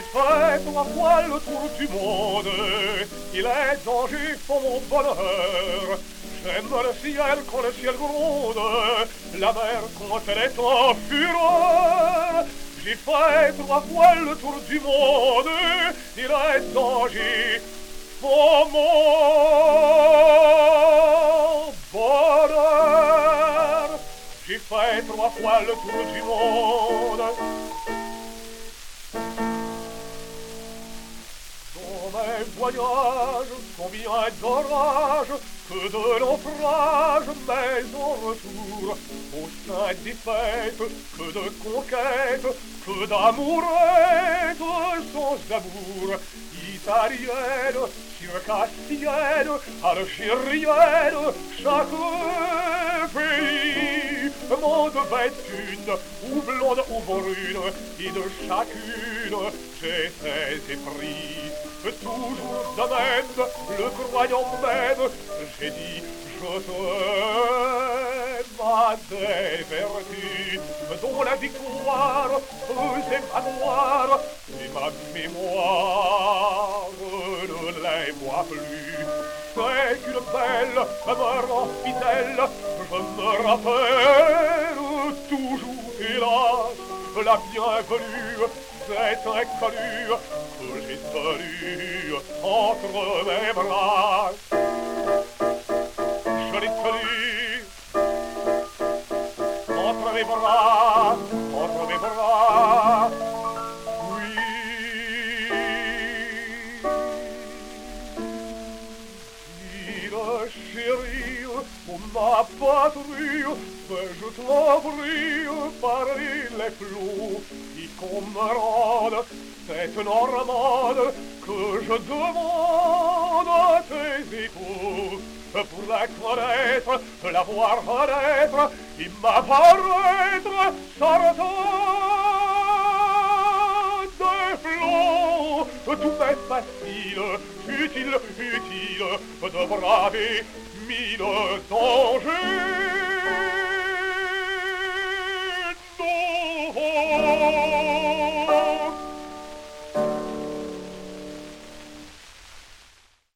fait trois fois le tour du monde, et les dangers font mon bonheur. J'aime le ciel quand le ciel gronde, la mer quand elle est en fureur. J'ai fait trois fois le tour du monde, et les dangers font mon bonheur. J'ai fait trois fois le tour du monde. Mes voyages, combien d'orages, que de naufrages, mais en retour, au sein des fêtes, que de conquêtes, que d'amourettes sans amour, italienne, circassienne, algérienne, chaque pays m'en devait une, ou blonde ou brune, et de chacune j'étais épris toujours de même, le croyant même, j'ai dit, je t'aime à des dont la victoire faisait valoir, et ma mémoire ne les voit plus. C'est qu'une belle me rend fidèle, je me rappelle toujours, hélas, la bienvenue cet inconnu que j'ai tenu entre mes bras. Je l'ai tenu entre mes bras, entre mes bras. Oui. Dire chérie, ma patrie, je t'offrir par les flots qui rende cette normande que je demande à tes échos pour la connaître, la voir renaître et m'apparaître sortant Tout est facile, utile, utile de braver mille dangers.